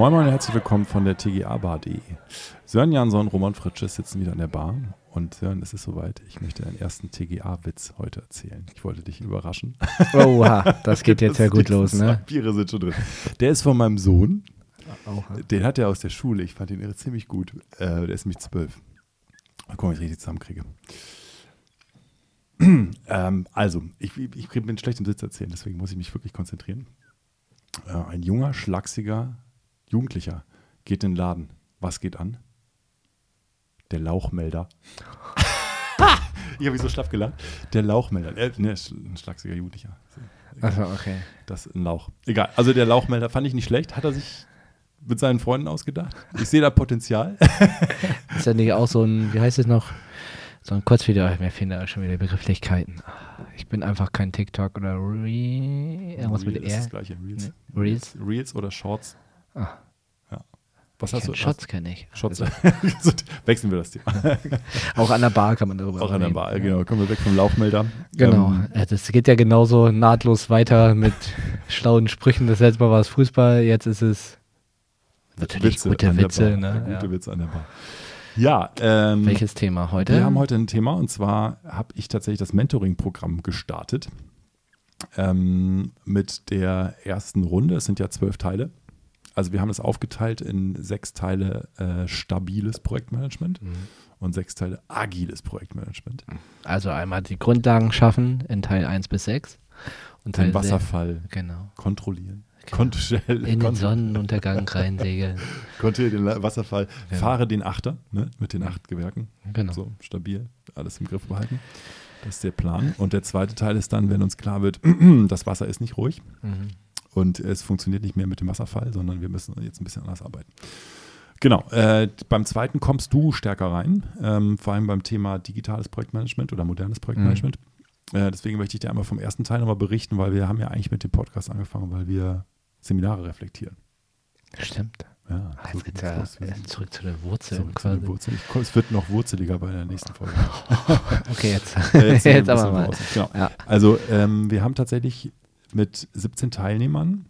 Moin Moin und herzlich willkommen von der TGA-Bar.de. Sören Jansson und Roman Fritsche sitzen wieder an der Bar. Und Sören, es ist soweit. Ich möchte deinen ersten TGA-Witz heute erzählen. Ich wollte dich überraschen. Oha, das geht jetzt ja gut los, ne? Biere sind schon drin. Der ist von meinem Sohn. Oha. Den hat er aus der Schule. Ich fand ihn ziemlich gut. Äh, der ist nämlich zwölf. Mal gucken, ob ich richtig zusammenkriege. ähm, also, ich, ich bin schlecht im Sitz erzählen, deswegen muss ich mich wirklich konzentrieren. Äh, ein junger, schlachsiger Jugendlicher geht in den Laden. Was geht an? Der Lauchmelder. ich habe mich so schlaff gelacht. Der Lauchmelder. Äh, ne, ein schlachsiger Jugendlicher. Achso, okay. Das ist ein Lauch. Egal. Also der Lauchmelder fand ich nicht schlecht. Hat er sich mit seinen Freunden ausgedacht? Ich sehe da Potenzial. Ist ja nicht auch so ein, wie heißt es noch? So ein Kurzvideo, mir fehlen da schon wieder Begrifflichkeiten. Ich bin einfach kein TikTok oder Re irgendwas mit Reel ist R. Reels. Reels? Reels oder Shorts. Ah. Ja. Was Ich hast du? Shots kenne ich. Shots. Also, Wechseln wir das Thema. auch an der Bar kann man darüber Auch an der reden. Bar. Genau. Kommen wir weg vom Lauchmelder. Genau. Ähm, Äh, Das geht ja genauso nahtlos weiter mit schlauen Sprüchen. Das letzte Mal war es Fußball, jetzt ist es natürlich gute an der Witze. Bar. Ne? Gute Ja. Witze an der Bar. Ja, ähm, Welches Thema heute? Wir haben heute ein Thema und zwar habe ich tatsächlich das Mentoring-Programm gestartet ähm, mit der ersten Runde. Es sind ja zwölf Teile. Also wir haben es aufgeteilt in sechs Teile äh, stabiles Projektmanagement Mhm. und sechs Teile agiles Projektmanagement. Also einmal die Grundlagen schaffen in Teil 1 bis 6. Und Teil Den se- Wasserfall Genau. kontrollieren. Genau. In den Sonnenuntergang reinsegeln. kontrolliere den Wasserfall. Ja. Fahre den Achter ne, mit den acht Gewerken. Genau. So stabil, alles im Griff behalten. Das ist der Plan. Und der zweite Teil ist dann, wenn uns klar wird, das Wasser ist nicht ruhig Mhm. Und es funktioniert nicht mehr mit dem Wasserfall, sondern wir müssen jetzt ein bisschen anders arbeiten. Genau, äh, beim zweiten kommst du stärker rein, ähm, vor allem beim Thema digitales Projektmanagement oder modernes Projektmanagement. Äh, deswegen möchte ich dir einmal vom ersten Teil nochmal berichten, weil wir haben ja eigentlich mit dem Podcast angefangen, weil wir Seminare reflektieren. Stimmt. Ja, Ah, so Jetzt geht's los. Äh, zurück zu den Wurzeln zurück zu quasi. den Wurzeln. Ich komm, Es wird noch wurzeliger bei der nächsten Folge. Okay, jetzt, jetzt, ein aber mal. Genau. Ja. Also ähm, wir haben tatsächlich mit 17 Teilnehmern,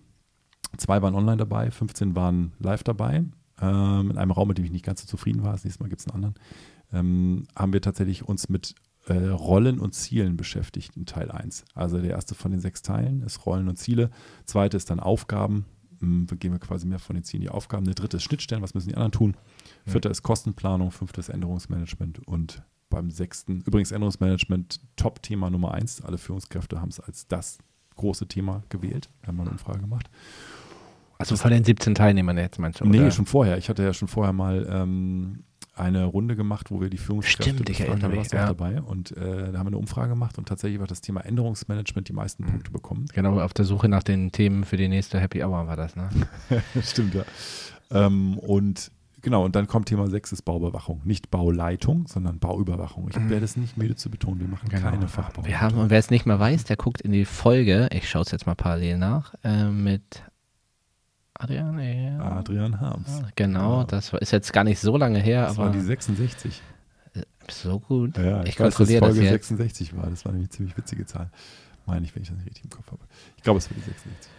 zwei waren online dabei, 15 waren live dabei, ähm, in einem Raum, mit dem ich nicht ganz so zufrieden war, das nächste Mal gibt es einen anderen, ähm, haben wir tatsächlich uns mit äh, Rollen und Zielen beschäftigt in Teil 1. Also der erste von den sechs Teilen ist Rollen und Ziele, zweite ist dann Aufgaben, Hm, da gehen wir quasi mehr von den Zielen die Aufgaben, der dritte ist Schnittstellen, was müssen die anderen tun, vierter ist Kostenplanung, fünfter ist Änderungsmanagement. Und beim sechsten, übrigens Änderungsmanagement, Top-Thema Nummer eins. Alle Führungskräfte haben es als das große Thema gewählt. Wir haben mal eine Umfrage gemacht. Also von den 17 Teilnehmern jetzt meinst du? Nee, oder? schon vorher. Ich hatte ja schon vorher mal ähm, eine Runde gemacht, wo wir die Führungskräfte Stimmt, ich haben. erinnere Da warst mich, auch ja. dabei. Und äh, da haben wir eine Umfrage gemacht und tatsächlich war das Thema Änderungsmanagement die meisten Punkte bekommen. Genau, auf der Suche nach den Themen für die nächste Happy Hour war das, ne? Stimmt, ja. Ähm, und genau, und dann kommt Thema 6 ist Bauüberwachung. Nicht Bauleitung, sondern Bauüberwachung. Ich werde es nicht müde zu betonen, wir machen keine Fachbau. Mhm. Genau. Wir haben, und wer es nicht mehr weiß, der guckt in die Folge, ich schaue es jetzt mal parallel nach, äh, mit Adrian. Nee, Adrian Harms. Ah, Genau, Ja. das ist jetzt gar nicht so lange her, Das aber war die 66. so gut. Ja, ich ich, weiß, dass das Folge jetzt. 66 war. Das war nämlich eine ziemlich witzige Zahl. Meine ich, wenn ich das nicht richtig im Kopf habe. Ich glaube, es war die 66.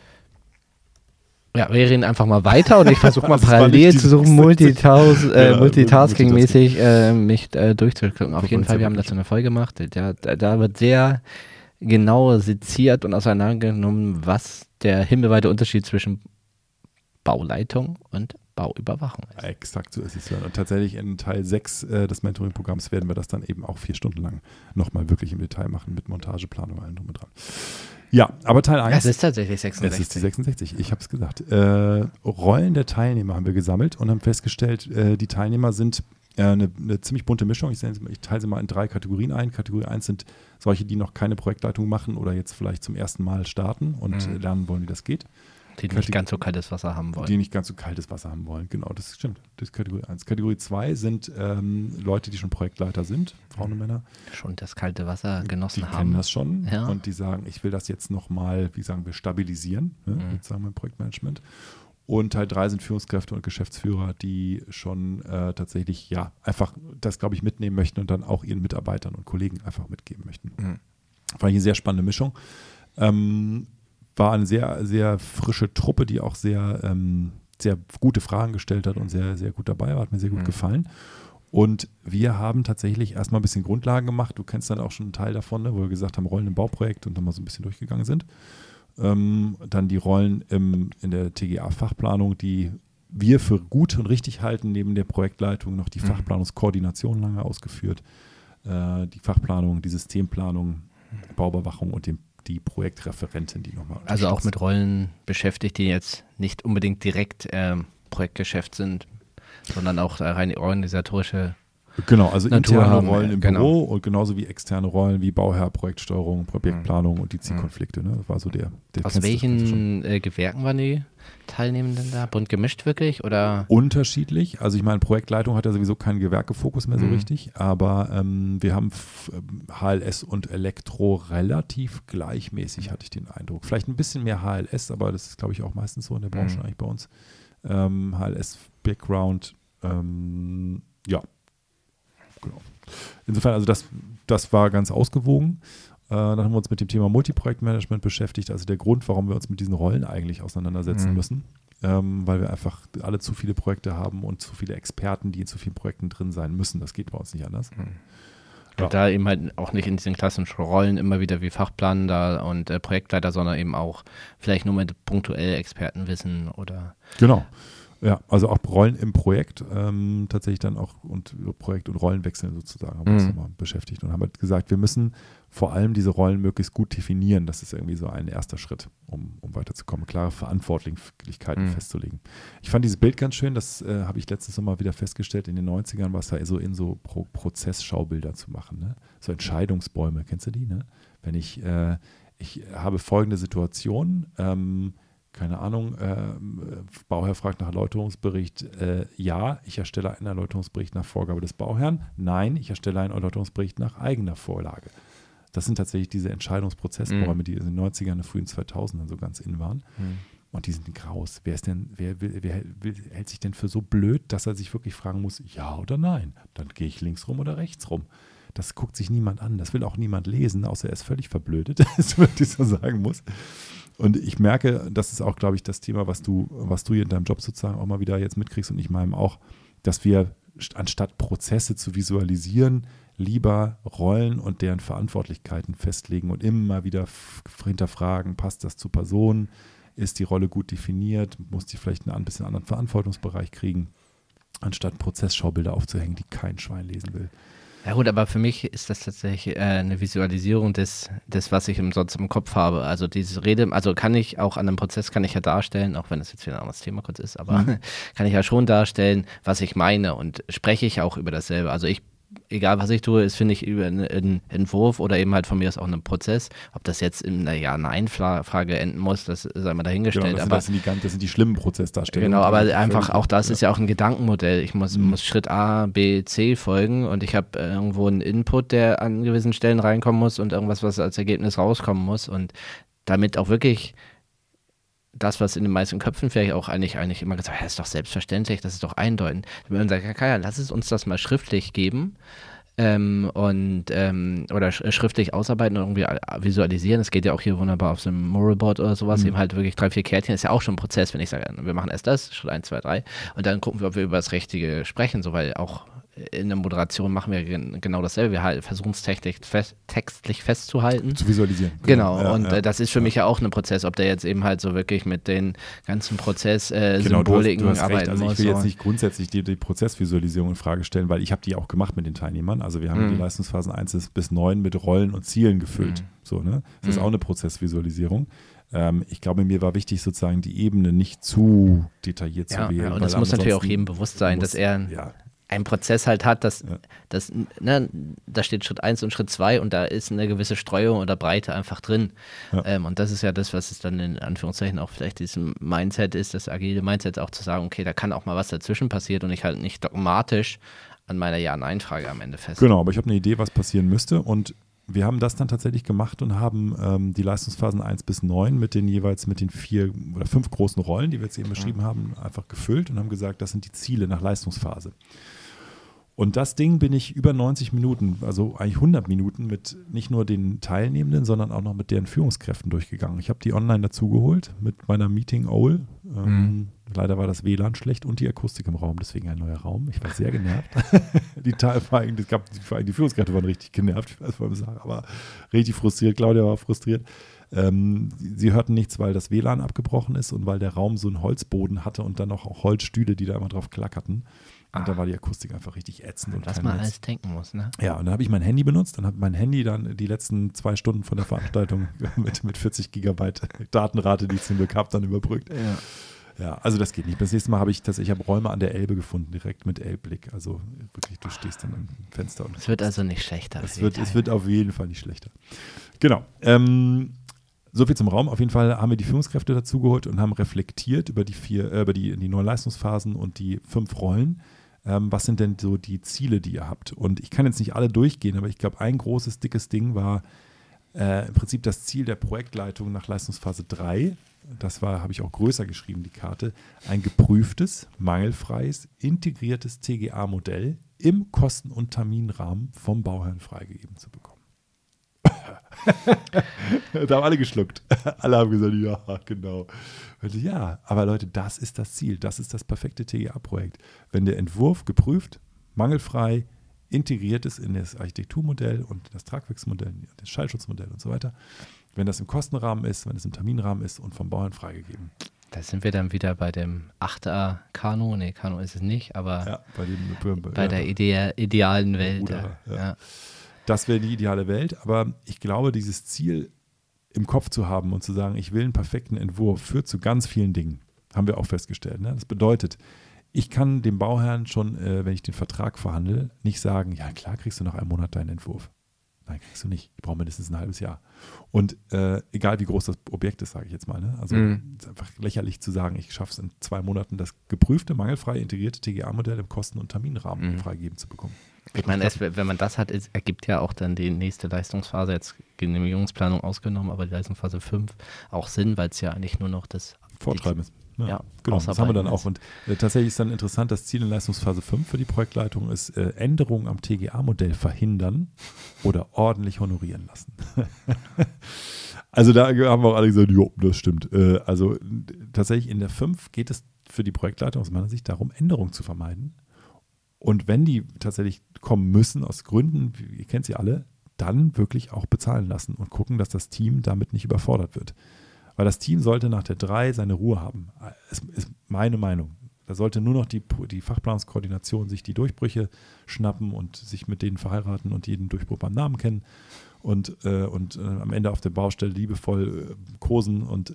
Ja, wir reden einfach mal weiter und ich versuche mal parallel zu suchen, 66. Multitaus, äh, Ja, Multitasking-mäßig äh, mich äh, durchzuklicken. Auf jeden Fall, wir haben dazu eine Folge gemacht. Da, da, da wird sehr genau seziert und auseinandergenommen, was der himmelweite Unterschied zwischen Bauleitung und Bauüberwachung ist. Exakt so ist es ja. Und tatsächlich in Teil 6 äh, des Mentoring-Programms werden wir das dann eben auch vier Stunden lang nochmal wirklich im Detail machen mit Montageplanung und allem drum und dran. Ja, aber Teil 1. Es ist tatsächlich 66. Es ist die 66, ich habe es gesagt. Äh, Rollen der Teilnehmer haben wir gesammelt und haben festgestellt, äh, die Teilnehmer sind äh, eine, eine ziemlich bunte Mischung. Ich, ich teile sie mal in drei Kategorien ein. Kategorie 1 sind solche, die noch keine Projektleitung machen oder jetzt vielleicht zum ersten Mal starten und Mhm. äh, lernen wollen, wie das geht. Die nicht ganz so kaltes Wasser haben wollen. Die nicht ganz so kaltes Wasser haben wollen. Genau, das stimmt. Das ist Kategorie 1. Kategorie 2 sind ähm, Leute, die schon Projektleiter sind, Frauen und Männer. schon das kalte Wasser genossen Die haben. kennen das schon Ja. und die sagen, ich will das jetzt nochmal, wie sagen wir, stabilisieren, ne, Mhm. sozusagen beim Projektmanagement. Und Teil 3 sind Führungskräfte und Geschäftsführer, die schon äh, tatsächlich, ja, einfach das, glaube ich, mitnehmen möchten und dann auch ihren Mitarbeitern und Kollegen einfach mitgeben möchten. Mhm. Fand ich eine sehr spannende Mischung. Ähm, war eine sehr, sehr frische Truppe, die auch sehr, ähm, sehr gute Fragen gestellt hat und sehr, sehr gut dabei war, hat mir sehr gut Mhm. gefallen. Und wir haben tatsächlich erstmal ein bisschen Grundlagen gemacht. Du kennst dann auch schon einen Teil davon, ne, wo wir gesagt haben, Rollen im Bauprojekt und dann mal so ein bisschen durchgegangen sind. Ähm, dann die Rollen im, in der TGA-Fachplanung, die wir für gut und richtig halten, neben der Projektleitung noch die Mhm. Fachplanungskoordination lange ausgeführt, äh, die Fachplanung, die Systemplanung, Bauüberwachung und den, die Projektreferentin, die nochmal Also auch mit Rollen beschäftigt, die jetzt nicht unbedingt direkt ähm, Projektgeschäft sind, sondern auch äh, rein organisatorische. Genau, also Natur interne Rollen im genau. Büro und genauso wie externe Rollen wie Bauherr, Projektsteuerung, Projektplanung und die Zielkonflikte. Ne? Das war so der. der Aus welchen äh, Gewerken waren die Teilnehmenden da? Bunt gemischt wirklich? Oder? Unterschiedlich. Also ich meine, Projektleitung hat ja sowieso keinen Gewerkefokus mehr so Mhm. richtig, aber ähm, wir haben f- ähm, HLS und Elektro relativ gleichmäßig, hatte ich den Eindruck. Vielleicht ein bisschen mehr HLS, aber das ist, glaube ich, auch meistens so in der Branche Mhm. eigentlich bei uns. Ähm, HLS-Background, ähm, ja, genau. Insofern, also das, das war ganz ausgewogen. Äh, dann haben wir uns mit dem Thema Multiprojektmanagement beschäftigt. Also der Grund, warum wir uns mit diesen Rollen eigentlich auseinandersetzen Mhm. müssen, ähm, weil wir einfach alle zu viele Projekte haben und zu viele Experten, die in zu vielen Projekten drin sein müssen. Das geht bei uns nicht anders. Ja. Und da eben halt auch nicht in diesen klassischen Rollen immer wieder wie Fachplaner und äh, Projektleiter, sondern eben auch vielleicht nur mit punktuell Expertenwissen oder. Genau. Ja, also auch Rollen im Projekt ähm, tatsächlich dann auch und Projekt- und Rollenwechseln sozusagen haben wir uns Mhm. nochmal beschäftigt und haben halt gesagt, wir müssen vor allem diese Rollen möglichst gut definieren. Das ist irgendwie so ein erster Schritt, um, um weiterzukommen, klare Verantwortlichkeiten Mhm. festzulegen. Ich fand dieses Bild ganz schön, das äh, habe ich letztes Mal wieder festgestellt, in den 90ern war es da so in so Pro Prozessschaubilder zu machen. Ne? So Entscheidungsbäume, kennst du die? Ne? Wenn ich, äh, ich habe folgende Situation, ähm, keine Ahnung, äh, Bauherr fragt nach Erläuterungsbericht, äh, ja, ich erstelle einen Erläuterungsbericht nach Vorgabe des Bauherrn, nein, ich erstelle einen Erläuterungsbericht nach eigener Vorlage. Das sind tatsächlich diese Entscheidungsprozessbäume, Mhm. die in den 90ern, in den frühen 2000ern so ganz in waren. Und die sind graus. Wer ist denn, wer, will, wer will, hält sich denn für so blöd, dass er sich wirklich fragen muss, ja oder nein? Dann gehe ich links rum oder rechts rum. Das guckt sich niemand an. Das will auch niemand lesen, außer er ist völlig verblödet, das was ich so sagen muss. Und ich merke, das ist auch, glaube ich, das Thema, was du, was du hier in deinem Job sozusagen auch mal wieder jetzt mitkriegst und ich meinem auch, dass wir st- anstatt Prozesse zu visualisieren, lieber Rollen und deren Verantwortlichkeiten festlegen und immer wieder hinterfragen, passt das zur Person? Ist die Rolle gut definiert? Muss die vielleicht einen ein bisschen anderen Verantwortungsbereich kriegen? Anstatt Prozessschaubilder aufzuhängen, die kein Schwein lesen will. Ja gut, aber für mich ist das tatsächlich äh, eine Visualisierung des, des, was ich im, sonst im Kopf habe. Also diese Rede, also kann ich auch an einem Prozess kann ich ja darstellen, auch wenn es jetzt wieder ein anderes Thema kurz ist, aber kann ich ja schon darstellen, was ich meine und spreche ich auch über dasselbe. Also ich egal was ich tue, ist, finde ich, über einen, Entwurf oder eben halt von mir aus auch einen Prozess. Ob das jetzt in einer Ja-Nein-Frage enden muss, das ist einmal dahingestellt. Genau, das, sind, aber das, sind die, das sind die schlimmen Prozessdarstellungen. Genau, aber einfach auch das ist ja auch ein Gedankenmodell. Ich muss, Mhm. muss Schritt A, B, C folgen und ich habe äh, irgendwo einen Input, der an gewissen Stellen reinkommen muss und irgendwas, was als Ergebnis rauskommen muss und damit auch wirklich das, was in den meisten Köpfen vielleicht auch eigentlich, eigentlich immer gesagt, ja, das ist doch selbstverständlich, das ist doch eindeutig. Wenn man sagt, ja, lass es uns das mal schriftlich geben ähm, und ähm, oder sch schriftlich ausarbeiten und irgendwie visualisieren. Das geht ja auch hier wunderbar auf so einem Moralboard oder sowas, Mhm. eben halt wirklich drei, vier Kärtchen, ist ja auch schon ein Prozess, wenn ich sage, wir machen erst das, Schritt 1, 2, 3 und dann gucken wir, ob wir über das Richtige sprechen, so weil auch in der Moderation machen wir gen genau dasselbe. Wir halt versuchen es textlich, fest, textlich festzuhalten. zu visualisieren. Genau, Ja, und ja. Äh, das ist für mich ja auch ein Prozess, ob der jetzt eben halt so wirklich mit den ganzen Prozess äh, Genau, arbeiten recht. Also muss. ich will jetzt nicht grundsätzlich die, die Prozessvisualisierung in Frage stellen, weil ich habe die auch gemacht mit den Teilnehmern. Also wir haben Mhm. die Leistungsphasen 1 bis 9 mit Rollen und Zielen gefüllt. Mhm. So, ne? Das ist Mhm. auch eine Prozessvisualisierung. Ähm, ich glaube, mir war wichtig, sozusagen die Ebene nicht zu detailliert zu ja, wählen. ja, und es muss natürlich auch jedem bewusst sein, muss- dass er Ja, einen Prozess halt hat, dass, Ja. dass ne, da steht Schritt 1 und Schritt 2 und da ist eine gewisse Streuung oder Breite einfach drin. Ja. Ähm, und das ist ja das, was es dann in Anführungszeichen auch vielleicht diesem Mindset ist, das agile Mindset auch zu sagen, okay, da kann auch mal was dazwischen passieren und ich halt nicht dogmatisch an meiner Ja-Nein-Frage am Ende fest. Genau, aber ich habe eine Idee, was passieren müsste. Und wir haben das dann tatsächlich gemacht und haben ähm, die Leistungsphasen 1 bis 9 mit den jeweils mit den vier oder fünf großen Rollen, die wir jetzt eben beschrieben haben, einfach gefüllt und haben gesagt, das sind die Ziele nach Leistungsphase. Und das Ding bin ich über 90 Minuten, also eigentlich 100 Minuten mit nicht nur den Teilnehmenden, sondern auch noch mit deren Führungskräften durchgegangen. Ich habe die online dazugeholt mit meiner Meeting Owl. Ähm, Leider war das WLAN schlecht und die Akustik im Raum, deswegen ein neuer Raum. Ich war sehr genervt. die, allem, das gab, allem die Führungskräfte waren richtig genervt, ich weiß, was ich sagen, aber richtig frustriert. Claudia war frustriert. Ähm, sie hörten nichts, weil das WLAN abgebrochen ist und weil der Raum so einen Holzboden hatte und dann noch auch Holzstühle, die da immer drauf klackerten. Und da war die Akustik einfach richtig ätzend. Und Was man Netz. alles denken muss, ne? Ja, und dann habe ich mein Handy benutzt. Dann habe mein Handy dann die letzten zwei Stunden von der Veranstaltung mit, mit 40 Gigabyte Datenrate, die ich zum Glück habe, dann überbrückt. Ja. Ja, also das geht nicht. Das nächste Mal habe ich das, ich habe Räume an der Elbe gefunden, direkt mit Elbblick. Also wirklich, du stehst dann im Fenster. es wird also nicht schlechter. Es wird, es wird auf jeden Fall nicht schlechter. Genau. Ähm, so viel zum Raum. Auf jeden Fall haben wir die Führungskräfte dazugeholt und haben reflektiert über die vier, äh, über die, die neuen Leistungsphasen und die fünf Rollen. Ähm, was sind denn so die Ziele, die ihr habt? Und ich kann jetzt nicht alle durchgehen, aber ich glaube, ein großes, dickes Ding war äh, im Prinzip das Ziel der Projektleitung nach Leistungsphase 3. Das war, habe ich auch größer geschrieben, die Karte. Ein geprüftes, mangelfreies, integriertes TGA-Modell im Kosten- und Terminrahmen vom Bauherrn freigegeben zu bekommen. da haben alle geschluckt. alle haben gesagt, ja, genau. ja, aber Leute, das ist das Ziel. Das ist das perfekte TGA-Projekt. Wenn der Entwurf geprüft, mangelfrei, integriert ist in das Architekturmodell und das Tragwerksmodell, das Schallschutzmodell und so weiter. Wenn das im Kostenrahmen ist, wenn es im Terminrahmen ist und vom Bauern freigegeben. Da sind wir dann wieder bei dem 8er Kano. Nee, Kano ist es nicht, aber ja, bei, dem, bei ja, der Ide idealen Welt. Ruder, ja. Das wäre die ideale Welt, aber ich glaube, dieses Ziel im Kopf zu haben und zu sagen, ich will einen perfekten Entwurf, führt zu ganz vielen Dingen. Haben wir auch festgestellt. Ne? Das bedeutet, ich kann dem Bauherrn schon, äh, wenn ich den Vertrag verhandle, nicht sagen, ja klar kriegst du nach einem Monat deinen Entwurf. Nein, kriegst du nicht. Ich brauche mindestens ein halbes Jahr. Und äh, egal wie groß das Objekt ist, sage ich jetzt mal. Ne? Also es ist einfach lächerlich zu sagen, ich schaffe es in zwei Monaten, das geprüfte, mangelfrei integrierte TGA-Modell im Kosten- und Terminrahmen mm. freigeben zu bekommen. Ich meine, es, wenn man das hat, ist, ergibt ja auch dann die nächste Leistungsphase, jetzt Genehmigungsplanung ausgenommen, aber die Leistungsphase 5 auch Sinn, weil es ja eigentlich nur noch das Vortreiben ist. Ja, ja genau, das haben wir dann auch. Und äh, tatsächlich ist dann interessant, das Ziel in Leistungsphase 5 für die Projektleitung ist, äh, Änderungen am TGA-Modell verhindern oder ordentlich honorieren lassen. also da haben wir auch alle gesagt, jo, das stimmt. Äh, also tatsächlich in der 5 geht es für die Projektleitung aus meiner Sicht darum, Änderungen zu vermeiden. Und wenn die tatsächlich kommen müssen, aus Gründen, ihr kennt sie alle, dann wirklich auch bezahlen lassen und gucken, dass das Team damit nicht überfordert wird. Weil das Team sollte nach der 3 seine Ruhe haben. Das ist meine Meinung. Da sollte nur noch die, die Fachplanungskoordination sich die Durchbrüche schnappen und sich mit denen verheiraten und jeden Durchbruch beim Namen kennen und, äh, und äh, am Ende auf der Baustelle liebevoll äh, kosen und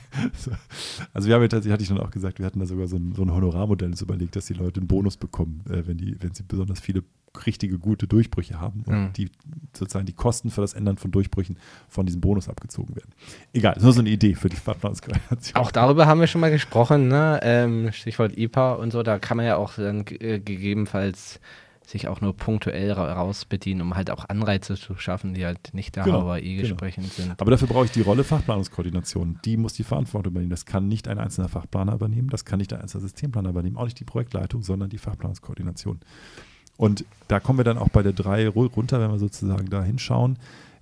also wir haben ja tatsächlich, hatte ich dann auch gesagt, wir hatten da sogar so ein, so ein Honorarmodell uns überlegt, dass die Leute einen Bonus bekommen, äh, wenn die, wenn sie besonders viele richtige gute Durchbrüche haben und mhm. die sozusagen die Kosten für das Ändern von Durchbrüchen von diesem Bonus abgezogen werden. Egal, nur so eine Idee für die Fahrplanungskoordination. Auch darüber haben wir schon mal gesprochen, ne? Ähm, Stichwort IPA und so, da kann man ja auch dann äh, gegebenenfalls sich auch nur punktuell rausbedienen, um halt auch Anreize zu schaffen, die halt nicht der genau, HWI entsprechend genau. sind. Aber dafür brauche ich die Rolle Fachplanungskoordination. Die muss die Verantwortung übernehmen. Das kann nicht ein einzelner Fachplaner übernehmen, das kann nicht ein einzelner Systemplaner übernehmen, auch nicht die Projektleitung, sondern die Fachplanungskoordination. Und da kommen wir dann auch bei der 3 runter, wenn wir sozusagen da hinschauen.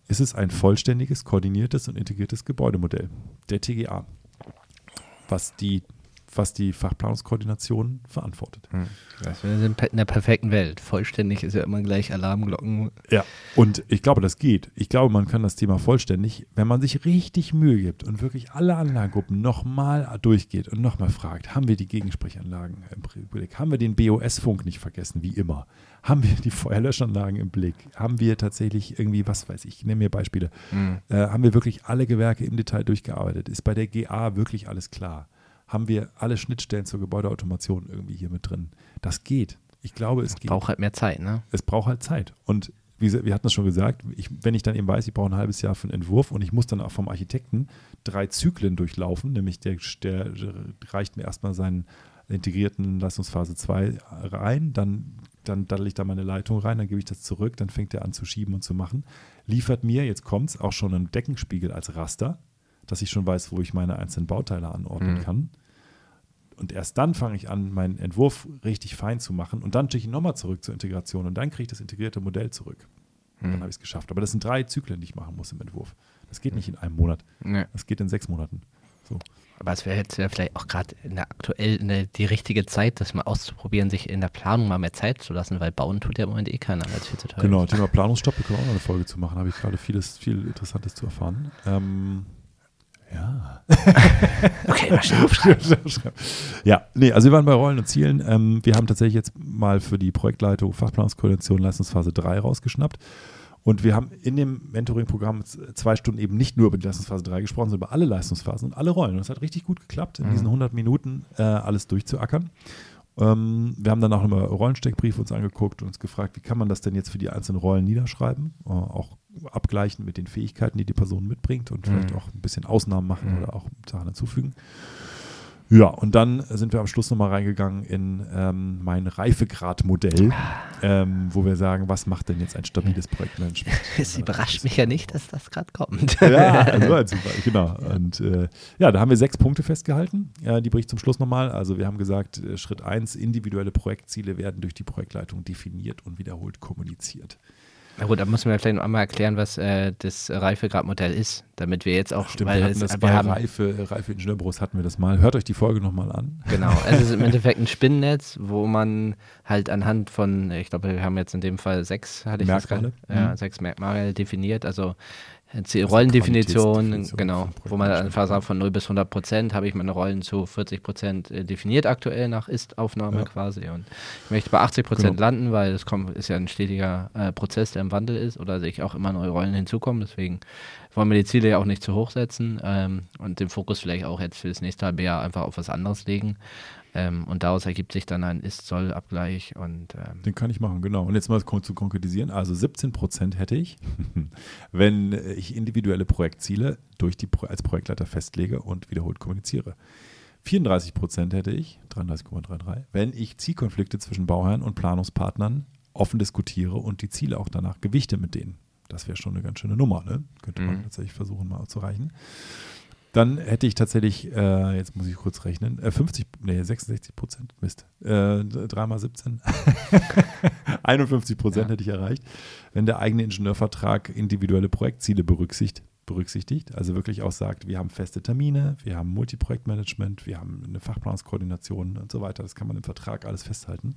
Ist es ein vollständiges, koordiniertes und integriertes Gebäudemodell, der TGA, was die was die Fachplanungskoordination verantwortet. Hm. Das wir sind in der perfekten Welt. Vollständig ist ja immer gleich Alarmglocken. Ja, und ich glaube, das geht. Ich glaube, man kann das Thema vollständig, wenn man sich richtig Mühe gibt und wirklich alle Anlagengruppen nochmal durchgeht und nochmal fragt, haben wir die Gegensprechanlagen im Blick? Haben wir den BOS-Funk nicht vergessen, wie immer? Haben wir die Feuerlöschanlagen im Blick? Haben wir tatsächlich irgendwie, was weiß ich, ich nehme mir Beispiele, mhm. äh, haben wir wirklich alle Gewerke im Detail durchgearbeitet? Ist bei der GA wirklich alles klar? Haben wir alle Schnittstellen zur Gebäudeautomation irgendwie hier mit drin. Das geht. Ich glaube, es, es geht. braucht halt mehr Zeit, ne? Es braucht halt Zeit. Und wie, wir hatten es schon gesagt, ich, wenn ich dann eben weiß, ich brauche ein halbes Jahr für einen Entwurf und ich muss dann auch vom Architekten drei Zyklen durchlaufen, nämlich der, der reicht mir erstmal seinen integrierten Leistungsphase 2 rein, dann, dann daddel ich da meine Leitung rein, dann gebe ich das zurück, dann fängt er an zu schieben und zu machen. Liefert mir, jetzt kommt es, auch schon einen Deckenspiegel als Raster, dass ich schon weiß, wo ich meine einzelnen Bauteile anordnen mhm. kann. Und erst dann fange ich an, meinen Entwurf richtig fein zu machen. Und dann schicke ich nochmal zurück zur Integration. Und dann kriege ich das integrierte Modell zurück. Hm. Dann habe ich es geschafft. Aber das sind drei Zyklen, die ich machen muss im Entwurf. Das geht nicht in einem Monat. Nee. Das geht in sechs Monaten. So. Aber es wäre jetzt ja vielleicht auch gerade aktuell in der, die richtige Zeit, das mal auszuprobieren, sich in der Planung mal mehr Zeit zu lassen, weil bauen tut ja im Moment eh keiner, weil es viel zu teuer Genau. Thema Planungsstopp, da können wir auch noch eine Folge zu machen. Habe ich gerade vieles, viel Interessantes zu erfahren. Ähm, ja. Okay, mal schnell aufschreiben. ja, nee, also wir waren bei Rollen und Zielen. Ähm, wir haben tatsächlich jetzt mal für die Projektleitung Fachplanungskoordination Leistungsphase 3 rausgeschnappt. Und wir haben in dem Mentoring-Programm zwei Stunden eben nicht nur über die Leistungsphase 3 gesprochen, sondern über alle Leistungsphasen und alle Rollen. Und es hat richtig gut geklappt, in diesen 100 Minuten äh, alles durchzuackern. Ähm, wir haben dann auch nochmal Rollensteckbriefe uns angeguckt und uns gefragt, wie kann man das denn jetzt für die einzelnen Rollen niederschreiben? Äh, auch abgleichen mit den Fähigkeiten, die die Person mitbringt und vielleicht Mhm. auch ein bisschen Ausnahmen machen Mhm. oder auch Sachen hinzufügen. Ja, und dann sind wir am Schluss nochmal reingegangen in ähm, mein Reifegrad-Modell, ähm, wo wir sagen, was macht denn jetzt ein stabiles Projektmanagement? Es überrascht mich ja nicht, dass das gerade kommt. ja, also Zufall, genau. Und äh, ja, da haben wir sechs Punkte festgehalten. Ja, die bringe ich zum Schluss nochmal. Also wir haben gesagt, äh, Schritt eins: individuelle Projektziele werden durch die Projektleitung definiert und wiederholt kommuniziert. Na gut, da müssen wir vielleicht noch einmal erklären, was äh, das Reifegradmodell ist, damit wir jetzt auch, Stimmt, weil wir hatten das wir bei haben, Reife, Reife Ingenieurbüros hatten wir das mal. Hört euch die Folge nochmal an. Genau, es ist im Endeffekt ein Spinnennetz, wo man halt anhand von, ich glaube, wir haben jetzt in dem Fall sechs, hatte ich Merkmale. das gerade, ja, Mhm. sechs Merkmale definiert, also Also Rollendefinition, Qualitätsdefinition genau, wo man einfach sagt, von 0 bis 100 Prozent habe ich meine Rollen zu 40 Prozent äh, definiert aktuell nach Ist-Aufnahme Ja. quasi und ich möchte bei 80 Prozent Genau. landen, weil es kommt, ist ja ein stetiger äh, Prozess, der im Wandel ist oder sich auch immer neue Rollen hinzukommen, deswegen wollen wir die Ziele ja auch nicht zu hoch setzen ähm, und den Fokus vielleicht auch jetzt für das nächste halbe Jahr einfach auf was anderes legen. Ähm, und daraus ergibt sich dann ein Ist-Soll-Abgleich und ähm, Den kann ich machen, genau. Und jetzt mal zu konkretisieren. Also 17 Prozent hätte ich, wenn ich individuelle Projektziele durch die, Pro- als Projektleiter festlege und wiederholt kommuniziere. 34 Prozent hätte ich, 33,33, wenn ich Zielkonflikte zwischen Bauherren und Planungspartnern offen diskutiere und die Ziele auch danach gewichte mit denen. Das wäre schon eine ganz schöne Nummer, ne? Könnte man Mhm. tatsächlich versuchen, mal zu erreichen. Dann hätte ich tatsächlich, äh, jetzt muss ich kurz rechnen, äh, 50, nee, 66 Prozent, Mist, äh, 3 mal 17, 51 Prozent Ja. hätte ich erreicht, wenn der eigene Ingenieurvertrag individuelle Projektziele berücksichtigt, berücksichtigt, also wirklich auch sagt, wir haben feste Termine, wir haben Multiprojektmanagement, wir haben eine Fachplanungskoordination und so weiter, das kann man im Vertrag alles festhalten.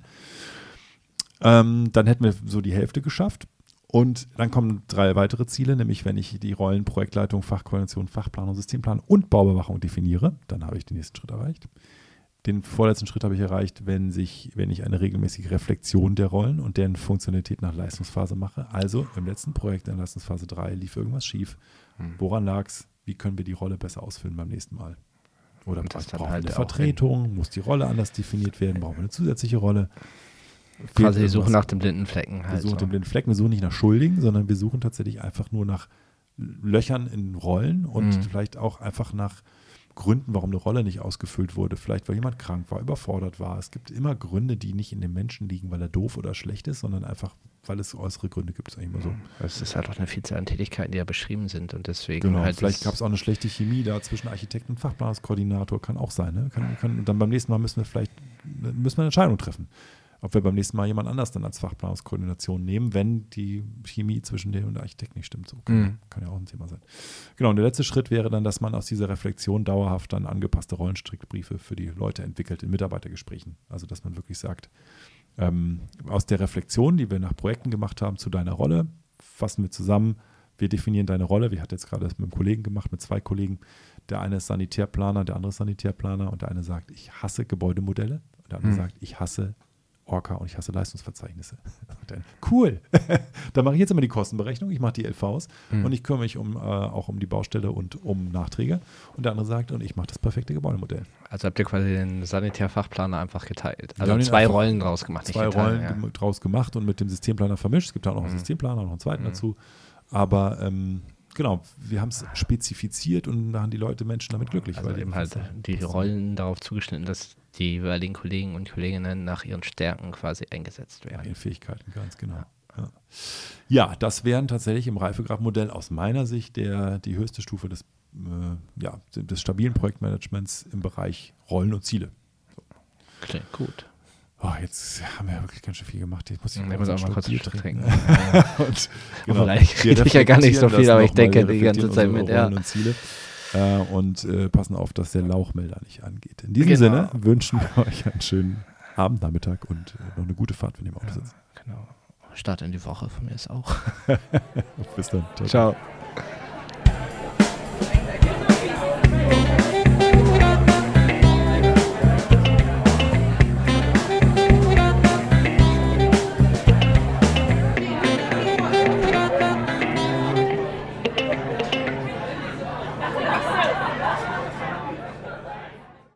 Ähm, dann hätten wir so die Hälfte geschafft. Und dann kommen drei weitere Ziele, nämlich wenn ich die Rollen Projektleitung, Fachkoordination, Fachplanung, Systemplanung und Baubewachung definiere, dann habe ich den nächsten Schritt erreicht. Den vorletzten Schritt habe ich erreicht, wenn, sich, wenn ich eine regelmäßige Reflexion der Rollen und deren Funktionalität nach Leistungsphase mache. Also im letzten Projekt in Leistungsphase 3 lief irgendwas schief. Hm. Woran lag es? Wie können wir die Rolle besser ausfüllen beim nächsten Mal? Oder brauchen wir halt eine Vertretung? Muss die Rolle anders definiert werden? Brauchen wir eine zusätzliche Rolle? Quasi die Suche irgendwas? nach dem blinden Flecken Wir halt. suchen so. den blinden Fleck, wir suchen nicht nach Schuldigen, sondern wir suchen tatsächlich einfach nur nach Löchern in Rollen und Mhm. vielleicht auch einfach nach Gründen, warum eine Rolle nicht ausgefüllt wurde. Vielleicht, weil jemand krank war, überfordert war. Es gibt immer Gründe, die nicht in dem Menschen liegen, weil er doof oder schlecht ist, sondern einfach, weil es äußere Gründe gibt. Ist eigentlich immer so. Es ist halt auch eine Vielzahl an Tätigkeiten, die ja beschrieben sind und deswegen Genau, halt vielleicht gab es auch eine schlechte Chemie da zwischen Architekt und Fachplanungskoordinator, kann auch sein. Ne? Kann, kann, und dann beim nächsten Mal müssen wir vielleicht müssen wir eine Entscheidung treffen, ob wir beim nächsten Mal jemand anders dann als Fachplanungskoordination nehmen, wenn die Chemie zwischen dem und der Architekt nicht stimmt. So kann, Mhm. kann ja auch ein Thema sein. Genau, und der letzte Schritt wäre dann, dass man aus dieser Reflexion dauerhaft dann angepasste Rollenstrickbriefe für die Leute entwickelt in Mitarbeitergesprächen. Also dass man wirklich sagt, ähm, aus der Reflexion, die wir nach Projekten gemacht haben zu deiner Rolle, fassen wir zusammen, wir definieren deine Rolle. Wir hatten jetzt gerade das mit einem Kollegen gemacht, mit zwei Kollegen. Der eine ist Sanitärplaner, der andere ist Sanitärplaner und der eine sagt, ich hasse Gebäudemodelle. Und der andere Hm. sagt, ich hasse Orca und ich hasse Leistungsverzeichnisse. Dann, cool, dann mache ich jetzt immer die Kostenberechnung, ich mache die LVs Hm. und ich kümmere mich um, äh, auch um die Baustelle und um Nachträge. Und der andere sagt, und ich mache das perfekte Gebäudemodell. Also habt ihr quasi den Sanitärfachplaner einfach geteilt. Also zwei Rollen draus gemacht. zwei Rollen ja. draus gemacht und mit dem Systemplaner vermischt. Es gibt auch noch einen Mhm. Systemplaner, noch einen zweiten Mhm. dazu. Aber ähm, genau, wir haben es spezifiziert und da haben die Leute Menschen damit glücklich. Also die eben halt die Rollen darauf zugeschnitten, dass die jeweiligen Kollegen und Kolleginnen nach ihren Stärken quasi eingesetzt Nach werden. ihren Fähigkeiten, ganz genau. Ja, ja das wären tatsächlich im Reifegrad-Modell aus meiner Sicht der, die höchste Stufe des, äh, ja, des stabilen Projektmanagements im Bereich Rollen und Ziele. Klingt gut. Oh, jetzt haben wir ja wirklich ganz schön viel gemacht. Jetzt muss ich, Ich muss einen auch mal Schluck kurz Bier trinken. und, Vielleicht wir rede ich ja gar nicht so viel, aber ich denke Wir die ganze Zeit mit, ja. Und Ziele. äh, und äh, passen auf, dass der Lauchmelder nicht angeht. In diesem Genau. Sinne wünschen wir euch einen schönen Abendnachmittag und äh, noch eine gute Fahrt, wenn ihr im Auto sitzt. Genau. Start in die Woche von mir ist auch. Bis dann. Ciao.